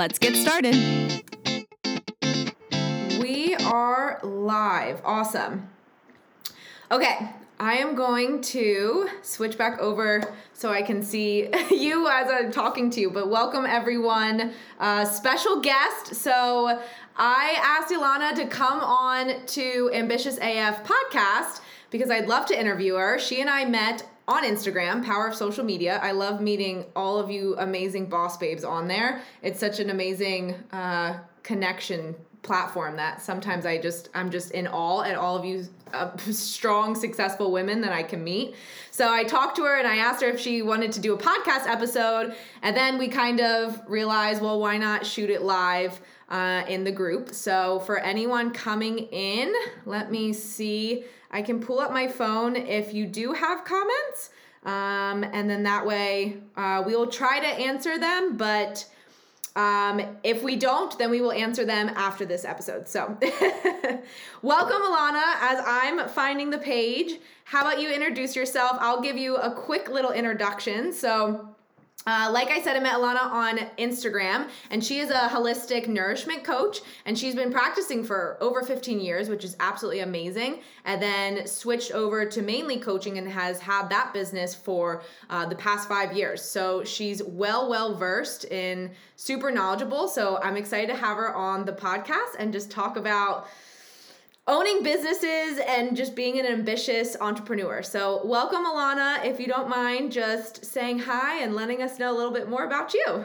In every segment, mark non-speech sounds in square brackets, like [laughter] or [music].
let's get started. We are live. Awesome. Okay, I am going to switch back over so I can see [laughs] you as I'm talking to you. But welcome, everyone. Uh, special guest. So I asked Ilana to come on to Ambitious AF podcast because I'd love to interview her. She and I met on Instagram, Power of Social Media. I love meeting all of you amazing boss babes on there. It's such an amazing uh, connection platform that sometimes I just I'm just in awe at all of you uh, strong successful women that I can meet. So I talked to her and I asked her if she wanted to do a podcast episode and then we kind of realized well why not shoot it live uh, in the group. So for anyone coming in, let me see. I can pull up my phone if you do have comments. Um, and then that way uh, we will try to answer them, but um, if we don't, then we will answer them after this episode. So, [laughs] welcome, Ilana. As I'm finding the page, how about you introduce yourself? I'll give you a quick little introduction. So, uh, like I said, I met Ilana on Instagram, and she is a holistic nourishment coach, and she's been practicing for over 15 years, which is absolutely amazing. And then switched over to mainly coaching and has had that business for uh, the past five years. So she's well, well versed in super knowledgeable. So I'm excited to have her on the podcast and just talk about owning businesses and just being an ambitious entrepreneur. So, welcome, Ilana. If you don't mind just saying hi and letting us know a little bit more about you.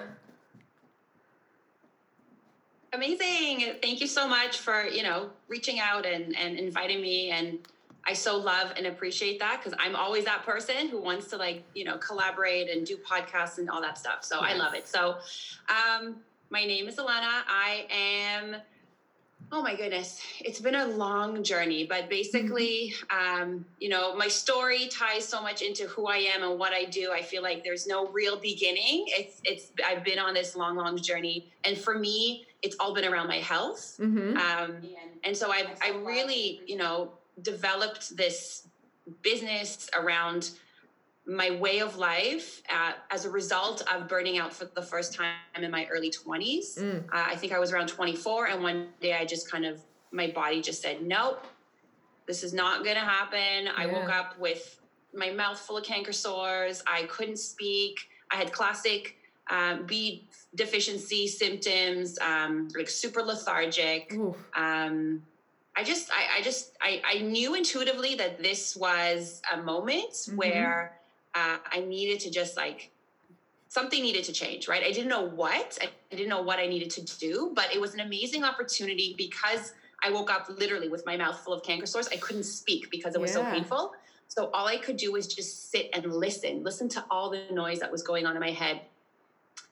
Amazing. Thank you so much for, you know, reaching out and, and inviting me. And I so love and appreciate that because I'm always that person who wants to like, you know, collaborate and do podcasts and all that stuff. So yes. I love it. So um, my name is Ilana. I am Oh my goodness, it's been a long journey, but basically, mm-hmm. um, you know, my story ties so much into who I am and what I do. I feel like there's no real beginning. It's it's I've been on this long, long journey, and for me, it's all been around my health. Mm-hmm. Um, and, and so I've I really, you know, developed this business around my way of life uh, as a result of burning out for the first time in my early 20s. Mm. Uh, I think I was around 24, and one day I just kind of, my body just said, nope, this is not going to happen. Yeah. I woke up with my mouth full of canker sores. I couldn't speak. I had classic um, B deficiency symptoms, um, like super lethargic. Um, I just, I, I just, I, I knew intuitively that this was a moment mm-hmm. where uh, I needed to just like something needed to change, right? I didn't know what, I didn't know what I needed to do, but it was an amazing opportunity because I woke up literally with my mouth full of canker sores. I couldn't speak because it was yeah. so painful. So all I could do was just sit and listen, listen to all the noise that was going on in my head.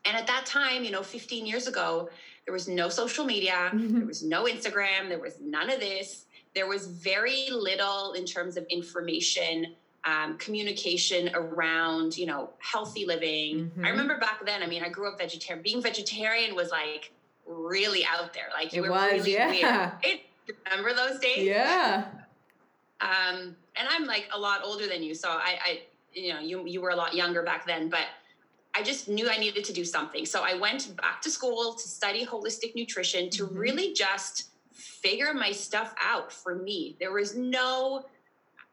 And at that time, you know, 15 years ago, there was no social media, mm-hmm. there was no Instagram, there was none of this. There was very little in terms of information um, communication around you know healthy living mm-hmm. i remember back then i mean i grew up vegetarian being vegetarian was like really out there like you it were was, really yeah. [laughs] weird remember those days yeah um and i'm like a lot older than you so i i you know you you were a lot younger back then but I just knew I needed to do something. So I went back to school to study holistic nutrition to mm-hmm. really just figure my stuff out for me. There was no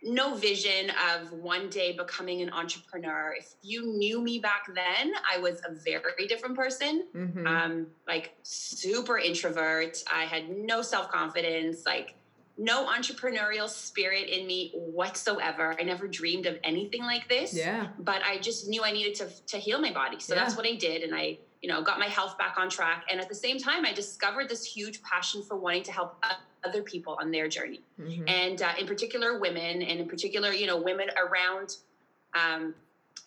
no vision of one day becoming an entrepreneur. If you knew me back then, I was a very different person. Mm-hmm. Um, like super introvert. I had no self confidence. Like no entrepreneurial spirit in me whatsoever. I never dreamed of anything like this. Yeah. But I just knew I needed to to heal my body. So yeah. that's what I did, and I you know got my health back on track. And at the same time, I discovered this huge passion for wanting to help other people on their journey mm-hmm. and uh, in particular women and in particular you know women around um,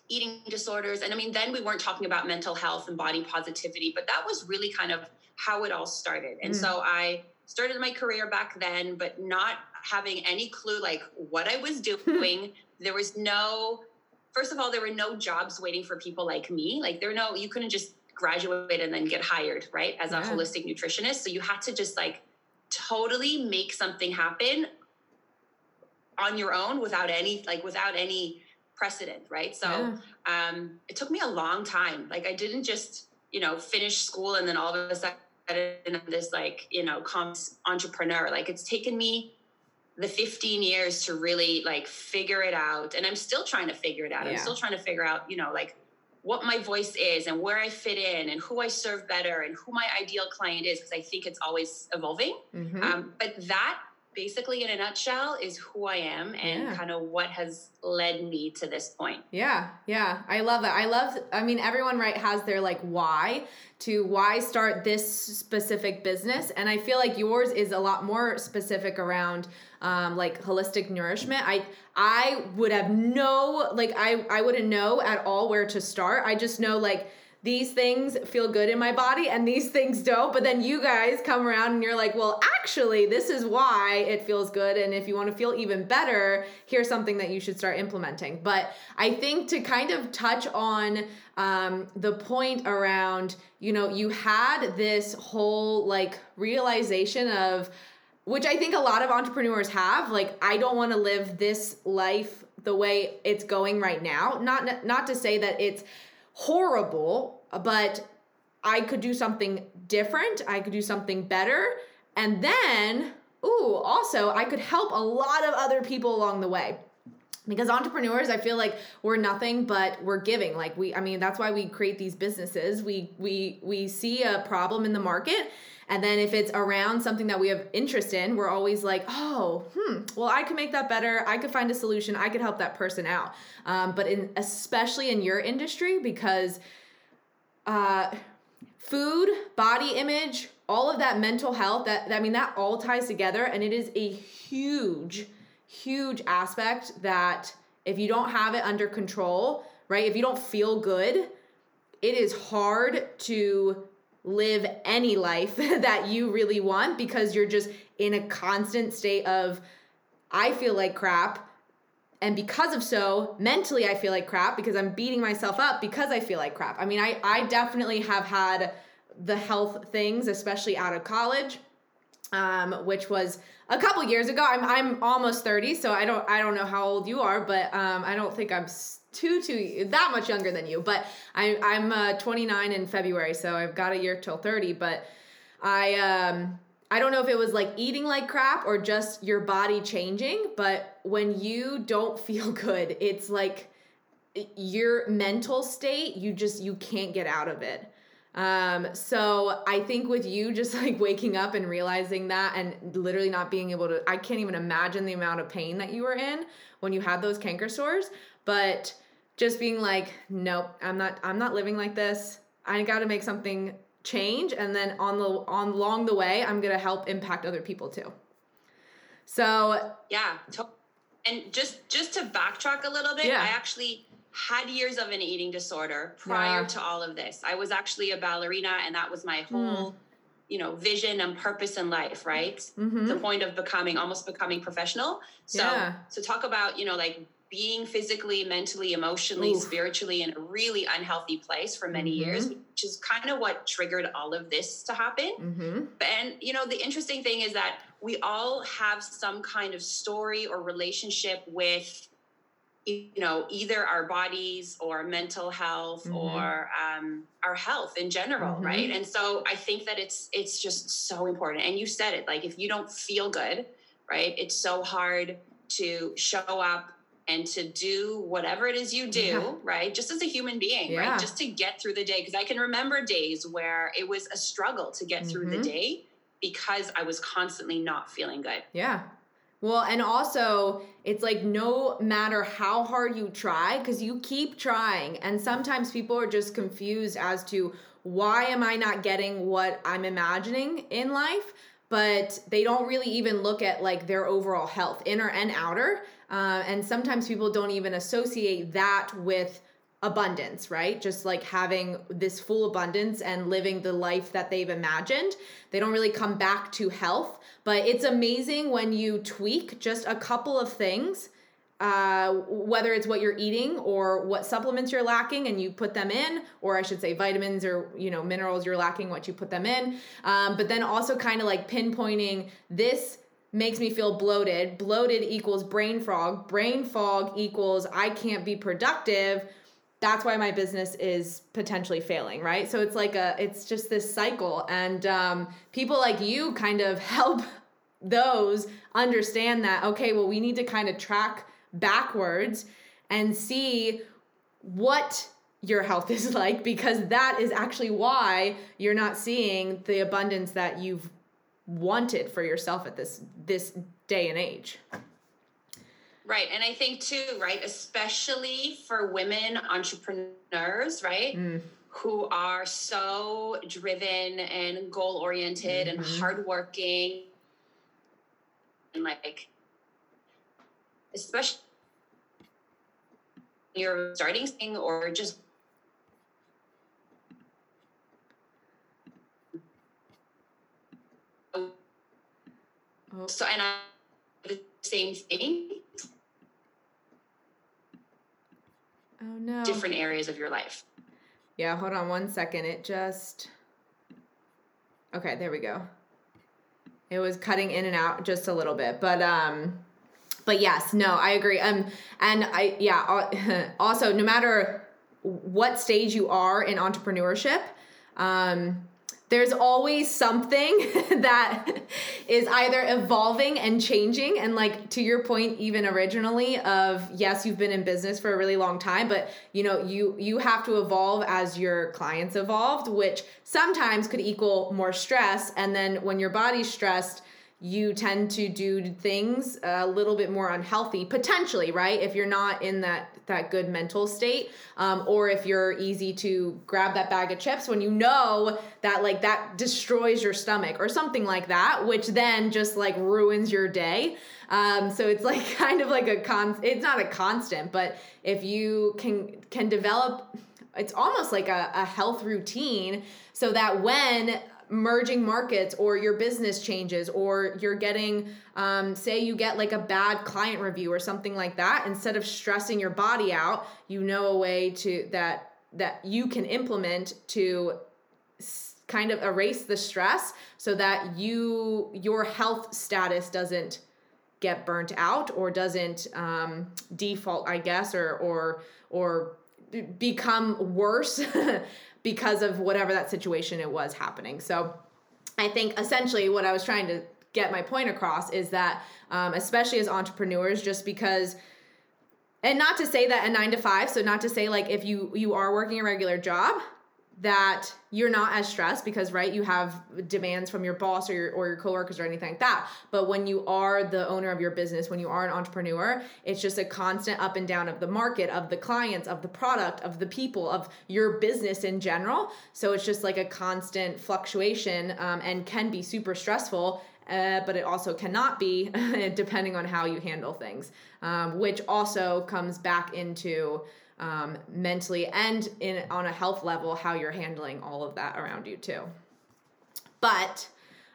eating disorders and i mean then we weren't talking about mental health and body positivity but that was really kind of how it all started and mm. so i started my career back then but not having any clue like what i was [laughs] doing there was no first of all there were no jobs waiting for people like me like there were no you couldn't just graduate and then get hired right as a yeah. holistic nutritionist so you had to just like totally make something happen on your own without any like without any precedent right? So yeah. um it took me a long time. Like i didn't just you know finish school and then all of a sudden I'm this like you know comps entrepreneur. Like it's taken me the 15 years to really like figure it out. And i'm still trying to figure it out. Yeah. i'm still trying to figure out you know like what my voice is and where I fit in and who I serve better and who my ideal client is because I think it's always evolving. Mm-hmm. Um, but that basically in a nutshell is who I am and yeah. kind of what has led me to this point. Yeah. Yeah. I love it. I love I mean everyone right has their like why to why start this specific business and I feel like yours is a lot more specific around um, like holistic nourishment. I I would have no like I I wouldn't know at all where to start. I just know like these things feel good in my body and these things don't. But then you guys come around and you're like, well, actually, this is why it feels good. And if you want to feel even better, here's something that you should start implementing. But I think to kind of touch on um, the point around, you know, you had this whole like realization of, which I think a lot of entrepreneurs have, like, I don't want to live this life the way it's going right now. Not not to say that it's horrible, but I could do something different. I could do something better. And then, ooh, also, I could help a lot of other people along the way because entrepreneurs i feel like we're nothing but we're giving. Like we i mean that's why we create these businesses. We we we see a problem in the market and then if it's around something that we have interest in we're always like oh hmm well i could make that better. I could find a solution. I could help that person out. Um, but in especially in your industry because uh, food body image all of that mental health that i mean that all ties together and it is a huge huge aspect that if you don't have it under control, right? If you don't feel good, it is hard to live any life [laughs] that you really want because you're just in a constant state of I feel like crap. And because of so, mentally I feel like crap because I'm beating myself up because I feel like crap. I mean, I I definitely have had the health things, especially out of college, um, which was a couple years ago. I'm I'm almost 30, so I don't I don't know how old you are, but um, I don't think I'm too too that much younger than you. But I I'm uh, 29 in February, so I've got a year till 30. But I um I don't know if it was like eating like crap or just your body changing, but when you don't feel [laughs] good, it's like your mental state, you just you can't get out of it. Um, so I think with you just [laughs] like waking up and realizing that and literally not being able to, I can't even imagine the amount of pain that you were in when you had those canker sores, but just being like, nope, I'm not, I'm not living like this. I got to make something change. And then on the, on along the way, I'm going to help impact other people too. So yeah. And just, just to backtrack a little bit, yeah. I actually, had years of an eating disorder prior yeah. to all of this. I was actually a ballerina, and that was my hmm. whole, mm. you know, vision and purpose in life. Right, mm-hmm. the point of becoming almost becoming professional. So, yeah. so talk about you know like being physically, mentally, emotionally, Oof. spiritually in a really unhealthy place for many mm-hmm. years, which is kind of what triggered all of this to happen. Mm-hmm. And you know, the interesting thing is that we all have some kind of story or relationship with you know either our bodies or mental health mm-hmm. or um, our health in general mm-hmm. right and so i think that it's it's just so important and you said it like if you don't feel good right it's so hard to show up and to do whatever it is you do yeah. right just as a human being yeah. right just to get through the day because i can remember days where it was a struggle to get mm-hmm. through the mm-hmm. day because i was constantly not feeling good yeah well, and also, it's like no matter how hard you try, because you keep trying, and sometimes people are just confused as to why am I not getting what I'm imagining in life? but they don't really even look at like their overall health, inner and outer. Uh, and sometimes people don't even associate that with abundance, right? Just like having this full abundance and living the life that they've imagined. They don't really come back to health, but it's amazing when you tweak just a couple of things uh, whether it's what you're eating or what supplements you're lacking and you put them in or i should say vitamins or you know minerals you're lacking what you put them in um, but then also kind of like pinpointing this makes me feel bloated bloated equals brain fog brain fog equals i can't be productive that's why my business is potentially failing right so it's like a it's just this cycle and um, people like you kind of [laughs] help those understand that okay well we need to kind of track backwards and see what your health [laughs] is like because that is actually why you're not seeing the abundance that you've wanted for yourself at this this day and age. Right. And I think too, right, especially for women entrepreneurs, right? Mm. Who are so driven and goal oriented mm-hmm. and hardworking and like especially you're starting something or just oh. so and I the same thing. Oh no. Different areas of your life. Yeah, hold on one second. It just Okay, there we go. It was cutting in and out just a little bit, but um but yes, no, I agree. Um, and I yeah. [laughs] Also, no matter what stage you are in entrepreneurship, um, there's always something [laughs] that is either evolving and changing. And like to your point even originally of yes you've been in business for a really long time but you know you you have to evolve as your clients evolved which sometimes could equal more stress. And then when your body's stressed you tend to do things a little bit more unhealthy potentially right? If you're not in that that good mental state um, or if you're easy to grab that bag of chips when you know that like that destroys your stomach or something like that which then just like ruins your day. Um, so it's like [laughs] kind of like a con it's not a constant but if you can can develop it's almost like a, a health routine so that when merging markets or your business changes or you're getting um, say you get like a bad client review or something like that instead of stressing your body out you know a way to that that you can implement to kind of erase the stress so that you your health status doesn't get burnt out or doesn't um, default i guess or or or become worse [laughs] because of whatever that situation it was happening. So I think essentially what I was trying to get my point across is that, um, especially as entrepreneurs, just because and not to say that a nine to five so not to say like if you you are working a regular job that you're not as stressed because right you have demands from your boss or your or your coworkers or anything like that. But when you are the owner of your business when you are an entrepreneur it's just a constant up and down of the market of the clients of the product of the people of your business in general. So it's just like a constant fluctuation um, and can be super stressful uh, but it also cannot be [laughs] depending on how you handle things um, which also comes back into um, mentally and in on a health level how you're handling all of that around you too but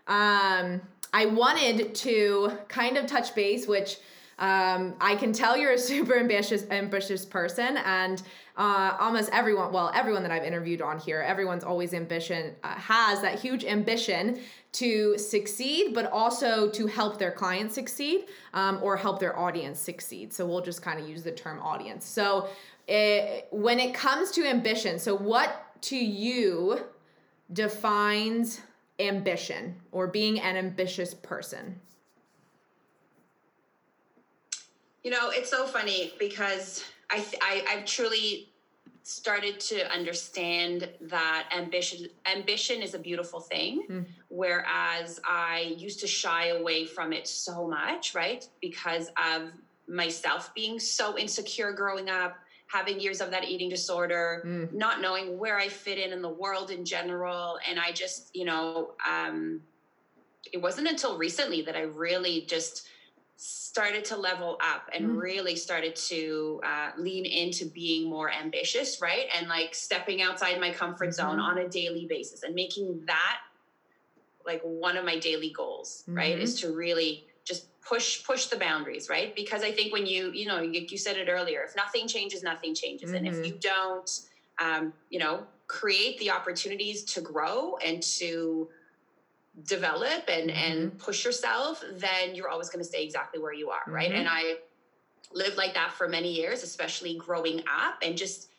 um, i wanted to kind of touch base which um, I can tell you're a [laughs] super ambitious ambitious person, and uh, almost everyone, well, everyone that I've interviewed on here, everyone's always ambition uh, has that huge ambition to succeed, but also to help their clients succeed um, or help their audience succeed. So we'll just kind of use the term audience. So it, when it comes to ambition, so what to you defines ambition or being an ambitious person? You know, it's so funny because I, I I've truly started to understand that ambition ambition is a beautiful thing mm. whereas i used to shy away from it so much right because of myself being so insecure growing up having years of that eating disorder, mm. not knowing where I fit in in the world in general. And I just, you know, um, it wasn't until recently that I really just started to level up and mm. really started to uh, lean into being more ambitious, right? And like stepping outside my comfort zone mm-hmm. on a daily basis and making that like one of my daily goals, mm-hmm. right? Is to really push push the boundaries, right? Because I think when you you know you, you said it earlier, if nothing changes, nothing changes, mm-hmm. and if mm-hmm. you don't, um, you know, create the opportunities to grow and to develop and mm-hmm. and push yourself then you're always going to stay exactly where you are mm-hmm. right and i lived like that for many years especially growing up and just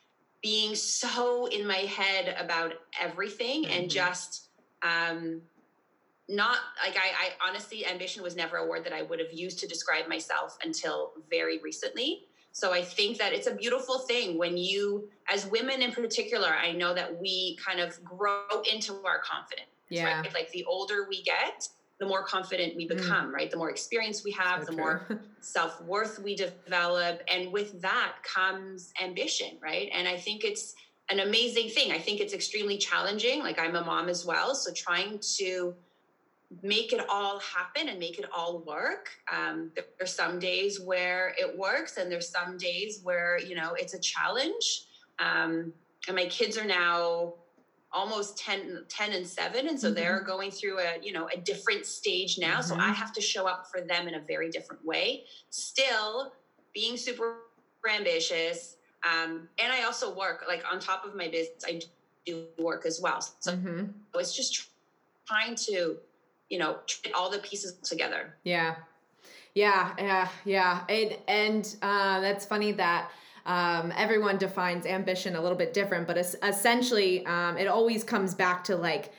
being so in my head about everything mm-hmm. and just um not like I, I honestly ambition was never a word that i would have used to describe myself until very recently so I think that it's a beautiful thing when you, as women in particular, I know that we kind of grow into our confidence yeah. right? Like the older we get, the more confident we mm. become, mm. right? The more experience we have, so the true. [laughs] more self worth we develop. And with that comes ambition, right? And I think it's an amazing thing. I think it's extremely challenging. Like I'm a mom as well. So trying to make it all happen and make it all work. Um, there's some days where it works, and there's some days where, you know, it's a challenge. Um, and my kids are now almost 10, 10 and 7 and so mm-hmm. they're going through a you know a different stage now mm-hmm. so i have to show up for them in a very different way still being super ambitious um, and i also work like on top of my business i do work as well so mm-hmm. it's just trying to you know all the pieces together. Yeah. Yeah yeah yeah. And and uh, that's funny that um, everyone defines ambition a little bit different, but es- essentially, um, it always comes back to like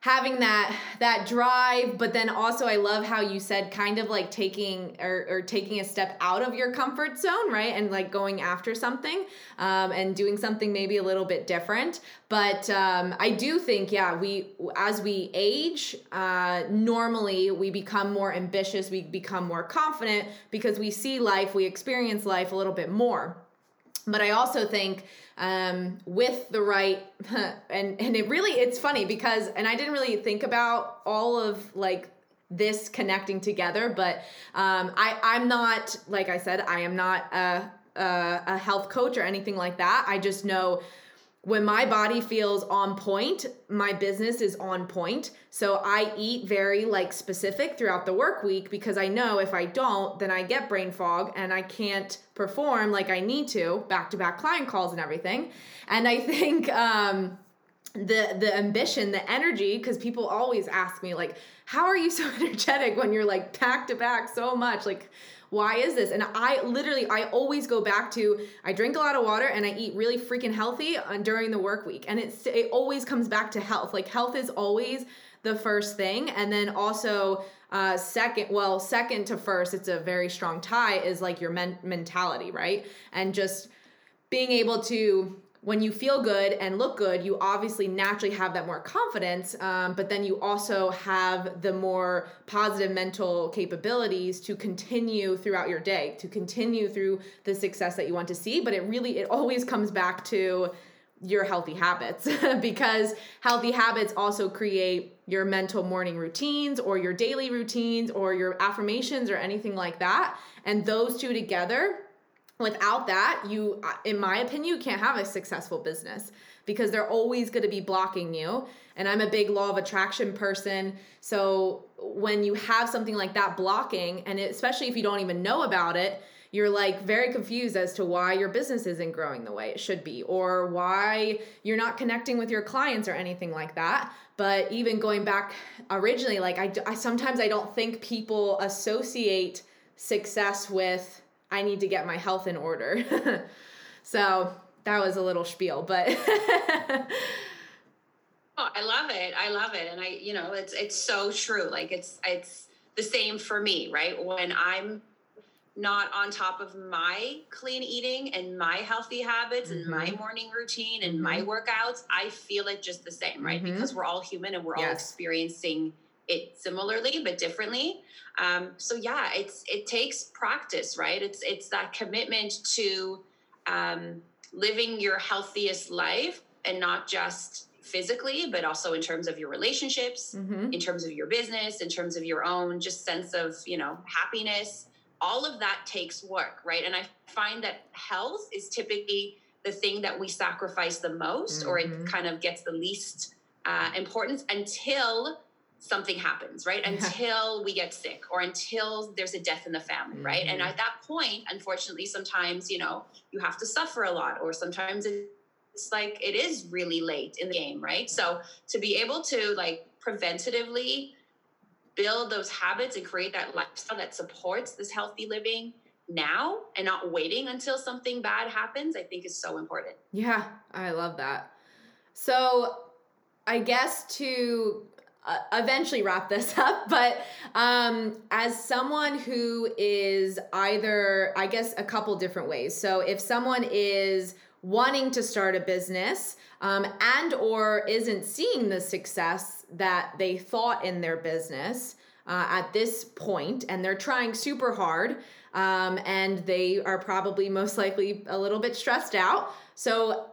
having that that drive but then also i love how you said kind of like taking or, or taking a step out of your comfort zone right? And like going after something um, and doing something maybe a little bit different. But um, i do think yeah we as we age uh, normally we become more ambitious we become more confident because we see life we experience life a little bit more but I also think um, with the right [laughs] and and it really it's funny because and I didn't really think about all of like this connecting together, but um, I I'm not like I said I am not a, a a health coach or anything like that. I just know when my body feels on point, my business is on point. So I eat very like specific throughout the work week because I know if I don't, then I get brain fog and I can't perform like I need to, back to back client calls and everything. And I [laughs] think um the the ambition, the energy because people always ask me like how are you so [laughs] energetic when you're like back to back so much? Like why is this? And I literally, I always go back to I drink a lot of water and I eat really freaking healthy uh, during the work week. And it's it always comes back to health. Like health is always the first thing. And then also uh, second, well, second to first, it's a very strong tie is like your men- mentality, right? And just being able to when you feel good and look good, you obviously naturally have that more confidence, um, but then you also have the more positive mental capabilities to continue throughout your day, to continue through the success that you want to see. But it really, it always comes back to your healthy habits [laughs] because healthy habits also create your mental morning routines or your daily routines or your affirmations or anything like that. And those two together without that you uh, in my opinion you can't have a successful business because they're always going to be blocking you. And i'm a big law of attraction person. So when you have something like that blocking and it, especially if you don't even know about it you're like very confused as to why your business isn't growing the way it should be or why you're not connecting with your clients or anything like that. But even going back originally like i, I sometimes i don't think people associate success with I need to get my health in order. [laughs] so that was a little spiel, but [laughs] oh, I love it. I love it. And I, you know, it's it's so true. Like it's it's the same for me, right? When I'm not on top of my clean eating and my healthy habits mm-hmm. and my mm-hmm. morning routine and mm-hmm. my workouts, I feel it just the same, right? Mm-hmm. Because we're all human and we're yes. all experiencing it similarly but differently. Um, so yeah, it's it takes practice, right? It's it's that commitment to um, living your healthiest life and not just physically, but also in terms of your relationships, mm-hmm. in terms of your business, in terms of your own just sense of, you know, happiness. All of that takes work, right? And I find that health is typically the thing that we sacrifice the most mm-hmm. or it mm-hmm. kind of gets the least uh, importance until something happens, right? [laughs] Until we get sick or until there's a death in the family, mm-hmm. right? And mm-hmm. at that point, unfortunately, sometimes, you know, you have to suffer a lot or sometimes it's like it is really late in the game, right? So to be able to like preventatively build those habits and create that lifestyle that supports this healthy living now and not waiting until something bad happens, I think is so important. Yeah, I love that. So I guess to uh, eventually wrap this [laughs] up, but um, as someone who is either, I guess, a couple different ways. So if someone is wanting to start a business um, and or isn't seeing the success that they thought in their business uh, at this point and they're trying super hard um, and they are probably most likely a little bit stressed out so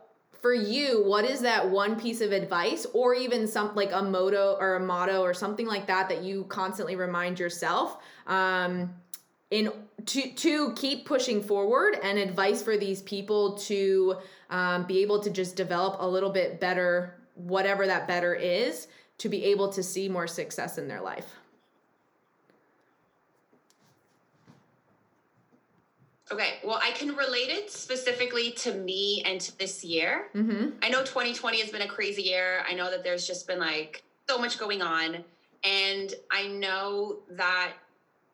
for you, what is that one piece of advice or even some like a motto or a motto or something like that that you constantly remind yourself um, in to to keep pushing forward and advice for these people to um, be able to just develop a little bit better whatever that better is to be able to see more success in their life Okay, well, I can relate it specifically to me and to this year. Mm-hmm. I know 2020 has been a crazy year. I know that there's just been like so much going on. And I know that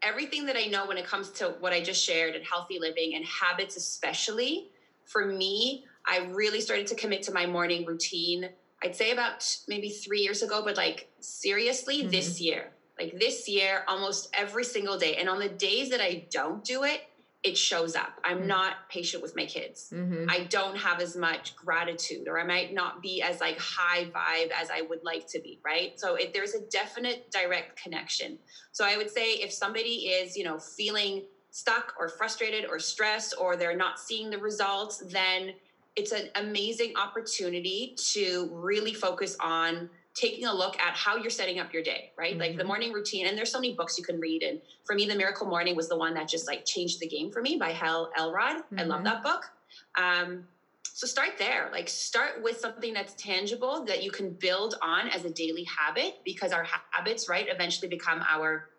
everything that I know when it comes to what I just shared and healthy living and habits, especially for me, I really started to commit to my morning routine. I'd say about maybe three years ago, but like seriously, mm-hmm. this year, like this year, almost every single day. And on the days that I don't do it, it shows up. I'm mm-hmm. not patient with my kids. Mm-hmm. I don't have as much gratitude, or I might not be as like high vibe as I would like to be, right? So it, there's a definite direct connection. So I would say if somebody is, you know, feeling stuck or frustrated or stressed, or they're not seeing the results, then it's an amazing opportunity to really focus on taking a look at how you're setting up your day, right? Mm-hmm. Like the mm-hmm. morning routine. And there's so many books you can read. And for me, The Miracle Morning was the one that just like changed the game for me by Hal Elrod. Mm-hmm. I love mm-hmm. that book. Um, so start there. Like start with something that's tangible that you can build on as a daily habit because our habits, right, eventually become our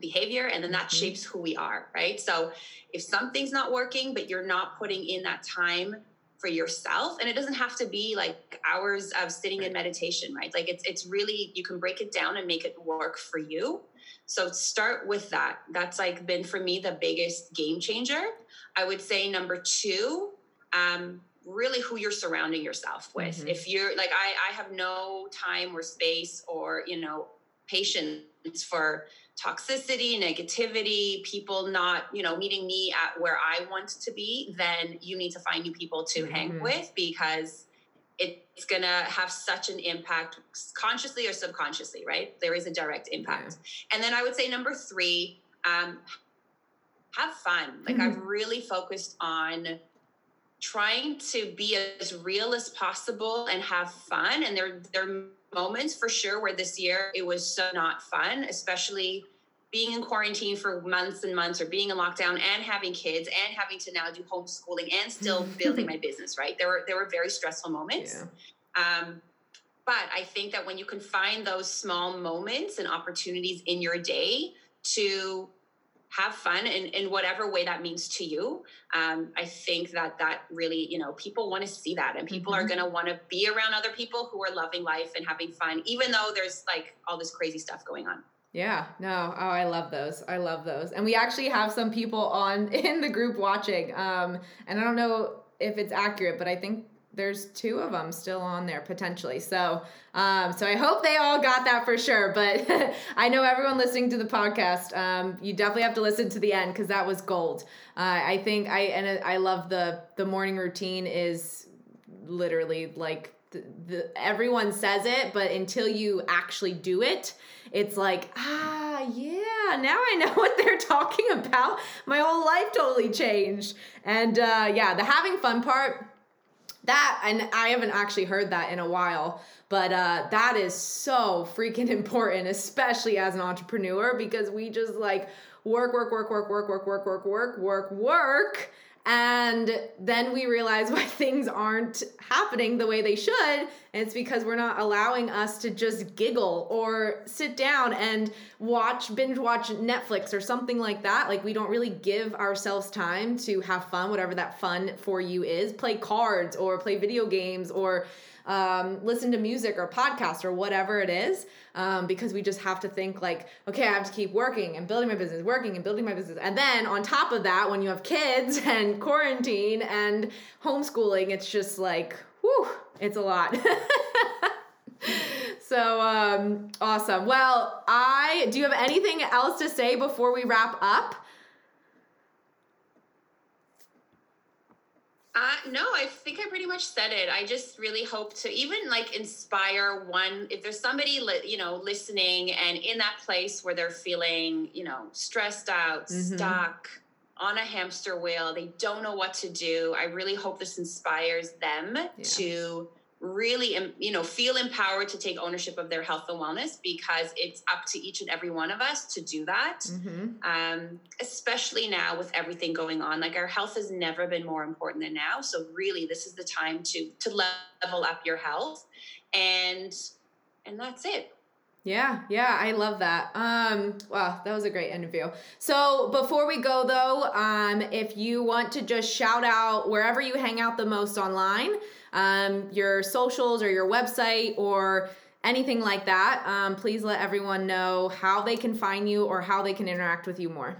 behavior and then that mm-hmm. shapes who we are, right? So if something's not working, but you're not putting in that time for yourself and it doesn't have to be like hours of sitting in meditation right? Like it's it's really you can break it down and make it work for you. So start with that. That's like been for me the biggest game changer. I would say number two um really who you're surrounding yourself with. Mm-hmm. if you're like i i have no time or space or you know patience for toxicity, negativity, people not, you know, meeting me at where I want to be, then you need to find new people to mm-hmm. hang with because it's going to have such an impact consciously or subconsciously, right? There is a direct impact. Yeah. And then I would say number 3, um, have fun. Like mm-hmm. I've [laughs] really focused on trying to be as real as possible and have fun and there there moments for sure where this year it was so not fun, especially being in quarantine for months and months or being in lockdown and having kids and having to now do homeschooling and still [laughs] building my business, right? There were there were very stressful moments. Yeah. Um, but I think that when you can find those small moments and opportunities in your day to have fun in, in whatever way that means to you um, i think that that really you know people want to see that and people mm-hmm. are going to want to be around other people who are loving life and having fun even though there's like all this crazy stuff going on yeah, no. Oh, I love those. I love those. And we actually have some people on [laughs] in the group watching. Um, and I don't know if it's accurate, but I think there's two of them still on there potentially. So, um, so I hope they all got that for sure. But [laughs] I know everyone listening to the podcast, um, you definitely have to listen to the end because that was gold. Uh, I think I and I love the the morning routine is literally like the, the everyone says it, but until you actually do it, it's like ah yeah now I know [laughs] what they're talking about. My whole life totally changed, and uh, yeah, the having fun part that and I haven't actually heard that in a while, but uh, that is so freaking important, especially as an entrepreneur, because we just like work, work, work, work, work, work, work, work, work, work, work. And then we realize [laughs] why things aren't happening the way they should. And it's because we're not allowing us to just giggle or sit down and watch, binge watch Netflix or something like that. Like, we don't really give ourselves time to have fun, whatever that fun for you is. Play cards or play video games or um, listen to music or podcast or whatever it is um, because we just have to think like okay i have to keep working and building my business working and building my business. And then on top of that when you have kids [laughs] and quarantine and homeschooling it's just like whew it's a lot. [laughs] So um, awesome. Well i do you have anything else to say before we wrap up Uh, no, I think I pretty much said it. I just really hope to even like inspire one. If there's somebody, li- you know, listening and in that place where they're feeling, you know, stressed out, mm-hmm. stuck on a hamster wheel, they don't know what to do. I really hope this inspires them yeah. to really you know feel empowered to take ownership of their health and wellness because it's up to each and every one of us to do that mm-hmm. um, especially now with everything going on like our health has never been more important than now so really this is the time to to level up your health and and that's it yeah, yeah, I love that. Um, wow, that was a great interview. So before we go though, um, if you want to just shout out wherever you hang out the most online, um, your socials or your website or anything like that, um, please let everyone know how they can find you or how they can interact with you more.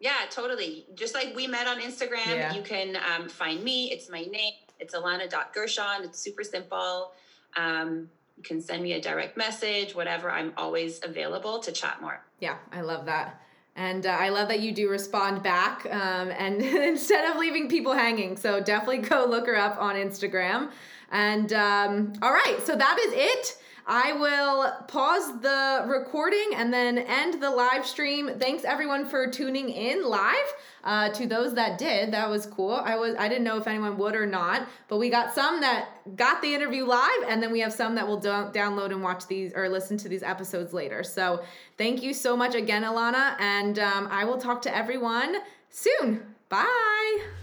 Yeah, totally. Just like we met on Instagram, yeah. you can um, find me. It's my name. It's Ilana.Gershon. It's super simple. Um, you can send me a direct message, whatever. I'm always available to chat more. Yeah, I love that. And uh, I love that you do respond back um, and [laughs] instead of leaving people hanging. So definitely go look her up on Instagram. And um, all right, so that is it. I will pause the recording and then end the live stream. Thanks everyone for tuning in live. Uh, to those that did, that was cool. I was I didn't know if anyone would or not, but we got some that got the interview live, and then we have some that will do- download and watch these or listen to these episodes later. So thank you so much again, Ilana, and um, I will talk to everyone soon. Bye.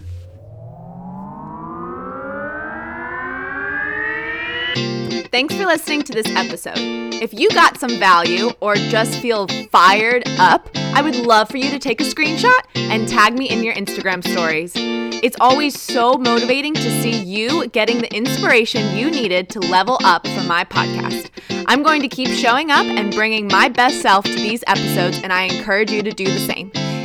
Thanks for listening to this episode. If you got some value or just feel fired up, I would love for you to take a screenshot and tag me in your Instagram stories. It's always so motivating to see you getting the inspiration you needed to level up for my podcast. I'm going to keep showing up and bringing my best self to these episodes, and I encourage you to do the same.